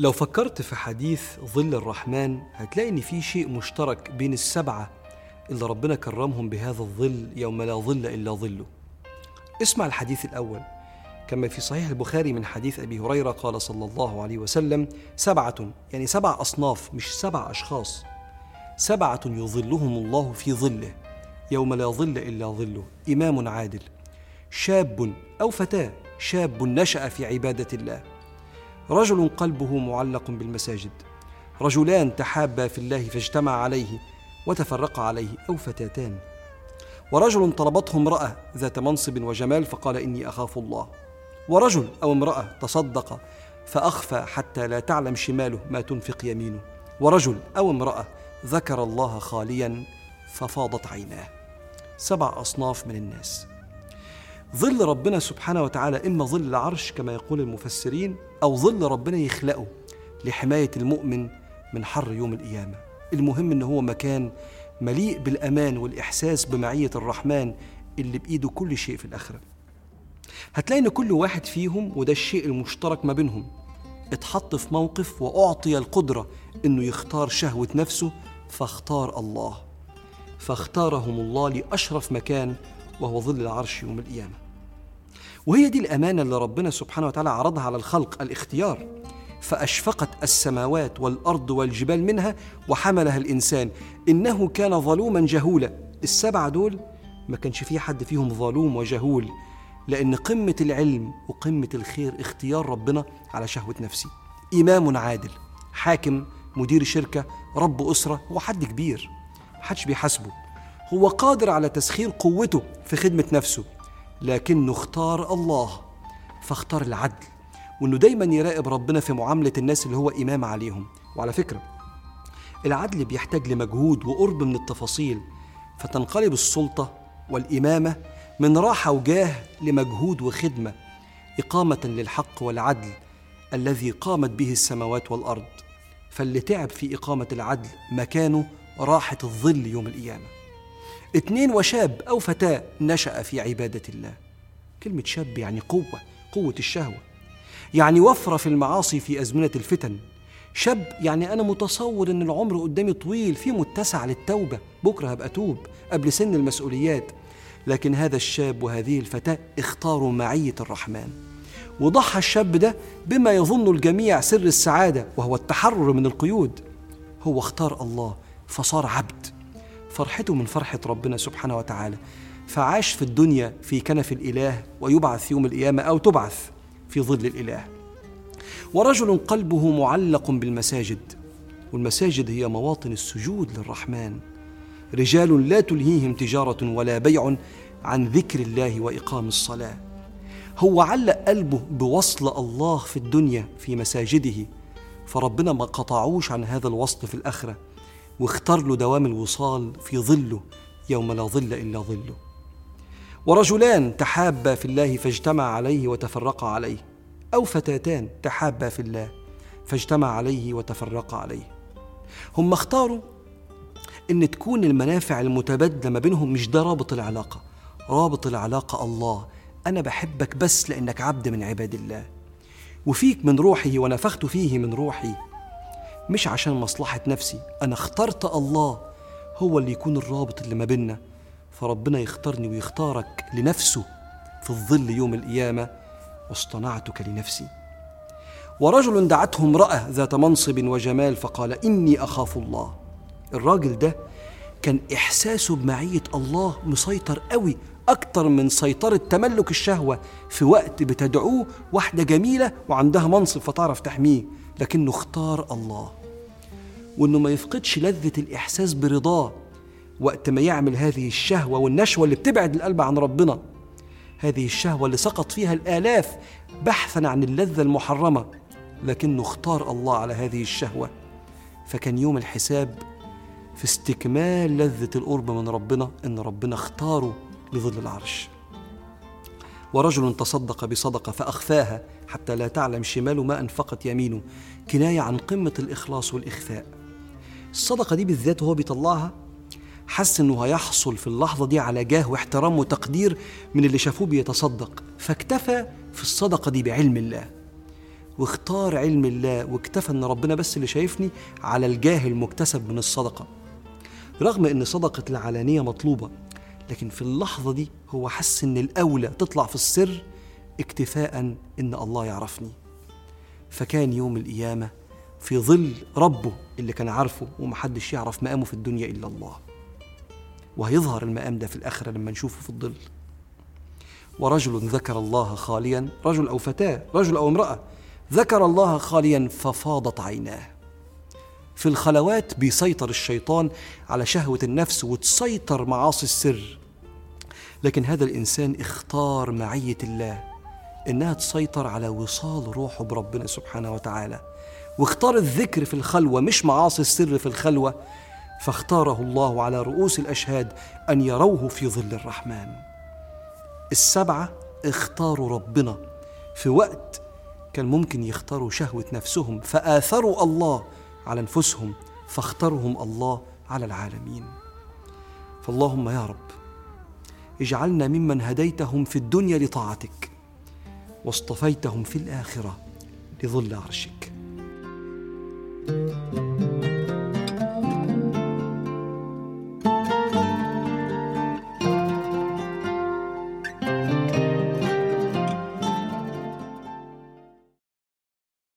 لو فكرت في حديث ظل الرحمن هتلاقي إن في شيء مشترك بين السبعة اللي ربنا كرمهم بهذا الظل يوم لا ظل إلا ظله. اسمع الحديث الأول كما في صحيح البخاري من حديث أبي هريرة قال صلى الله عليه وسلم: سبعة يعني سبع أصناف مش سبع أشخاص. سبعة يظلهم الله في ظله يوم لا ظل إلا ظله، إمام عادل، شاب أو فتاة، شاب نشأ في عبادة الله. رجل قلبه معلق بالمساجد. رجلان تحابا في الله فاجتمع عليه وتفرقا عليه أو فتاتان. ورجل طلبته امرأة ذات منصب وجمال فقال إني أخاف الله. ورجل أو امرأة تصدق فأخفى حتى لا تعلم شماله ما تنفق يمينه. ورجل أو امرأة ذكر الله خاليا ففاضت عيناه. سبع أصناف من الناس. ظل ربنا سبحانه وتعالى اما ظل العرش كما يقول المفسرين أو ظل ربنا يخلقه لحماية المؤمن من حر يوم القيامة. المهم إن هو مكان مليء بالأمان والإحساس بمعية الرحمن اللي بإيده كل شيء في الآخرة. هتلاقي إن كل واحد فيهم وده الشيء المشترك ما بينهم اتحط في موقف وأعطي القدرة إنه يختار شهوة نفسه فاختار الله. فاختارهم الله لأشرف مكان وهو ظل العرش يوم القيامة. وهي دي الأمانة اللي ربنا سبحانه وتعالى عرضها على الخلق الاختيار. فأشفقت السماوات والأرض والجبال منها وحملها الإنسان. إنه كان ظلوما جهولا. السبعه دول ما كانش في حد فيهم ظلوم وجهول. لأن قمة العلم وقمة الخير اختيار ربنا على شهوة نفسي إمام عادل حاكم مدير شركة رب أسرة هو حد كبير. محدش بيحاسبه. هو قادر على تسخير قوته في خدمة نفسه لكنه اختار الله فاختار العدل وإنه دايما يراقب ربنا في معاملة الناس اللي هو إمام عليهم. وعلى فكرة العدل بيحتاج لمجهود وقرب من التفاصيل فتنقلب السلطة والإمامة من راحة وجاه لمجهود وخدمة إقامة للحق والعدل الذي قامت به السماوات والأرض. فاللي تعب في إقامة العدل مكانه راحة الظل يوم القيامة. اتنين وشاب أو فتاة نشأ في عبادة الله. كلمة شاب يعني قوة قوة الشهوة. يعني وفرة في المعاصي في أزمنة الفتن. شاب يعني أنا متصور إن العمر قدامي طويل في متسع للتوبة. بكرة هبقى توب قبل سن المسؤوليات. لكن هذا الشاب وهذه الفتاة اختاروا معية الرحمن. وضحى الشاب ده بما يظن الجميع سر السعادة وهو التحرر من القيود. هو اختار الله فصار عبد. فرحته من فرحة ربنا سبحانه وتعالى. فعاش في الدنيا في كنف الإله ويبعث يوم القيامة أو تبعث في ظل الإله. ورجل قلبه معلق بالمساجد والمساجد هي مواطن السجود للرحمن. رجال لا تلهيهم تجارة ولا بيع عن ذكر الله وإقام الصلاة. هو علق قلبه بوصل الله في الدنيا في مساجده فربنا ما قطعوش عن هذا الوصل في الآخرة. واختار له دوام الوصال في ظله يوم لا ظل إلا ظله. ورجلان تحابا في الله فاجتمع عليه وتفرقا عليه أو فتاتان تحابا في الله فاجتمع عليه وتفرقا عليه. هم اختاروا إن تكون المنافع المتبادله ما بينهم مش ده رابط العلاقة. رابط العلاقة الله أنا بحبك بس لأنك عبد من عباد الله. وفيك من روحه ونفخت فيه من روحي مش عشان مصلحة نفسي أنا اخترت الله هو اللي يكون الرابط اللي ما بيننا. فربنا يختارني ويختارك لنفسه في الظل يوم القيامة واصطنعتك لنفسي. ورجل دعته امرأة ذات منصب وجمال فقال إني أخاف الله. الراجل ده كان إحساسه بمعية الله مسيطر قوي أكتر من سيطرة تملك الشهوة في وقت بتدعوه واحدة جميلة وعندها منصب فتعرف تحميه لكنه اختار الله. وإنه ما يفقدش لذة الإحساس برضاه وقت ما يعمل هذه الشهوة والنشوة اللي بتبعد القلب عن ربنا. هذه الشهوة اللي سقط فيها الآلاف بحثا عن اللذة المحرمة لكنه اختار الله على هذه الشهوة. فكان يوم الحساب في استكمال لذة القرب من ربنا إن ربنا اختاره لظل العرش. ورجل تصدق بصدقة فأخفاها حتى لا تعلم شماله ما انفقت يمينه كناية عن قمة الإخلاص والإخفاء. الصدقة دي بالذات وهو بيطلعها حس إنه هيحصل في اللحظة دي على جاه واحترام وتقدير من اللي شافوه بيتصدق. فاكتفى في الصدقة دي بعلم الله. واختار علم الله واكتفى إن ربنا بس اللي شايفني على الجاه المكتسب من الصدقة. رغم إن صدقة العلانية مطلوبة لكن في اللحظة دي هو حس إن الأولى تطلع في السر اكتفاء إن الله يعرفني. فكان يوم القيامة في ظل ربه اللي كان عارفه ومحدش يعرف مقامه في الدنيا إلا الله. وهيظهر المقام ده في الآخرة لما نشوفه في الظل. ورجل ذكر الله خاليا رجل أو فتاة رجل أو امرأة ذكر الله خاليا ففاضت عيناه. في الخلوات بيسيطر الشيطان على شهوة النفس وتسيطر معاصي السر. لكن هذا الإنسان اختار معية الله إنها تسيطر على وصال روحه بربنا سبحانه وتعالى. واختار الذكر في الخلوة مش معاصي السر في الخلوة. فاختاره الله على رؤوس الأشهاد أن يروه في ظل الرحمن. السبعة اختاروا ربنا. في وقت كان ممكن يختاروا شهوة نفسهم فآثروا الله على أنفسهم فاختارهم الله على العالمين. فاللهم يا رب اجعلنا ممن هديتهم في الدنيا لطاعتك واصطفيتهم في الآخرة لظل عرشك. thank you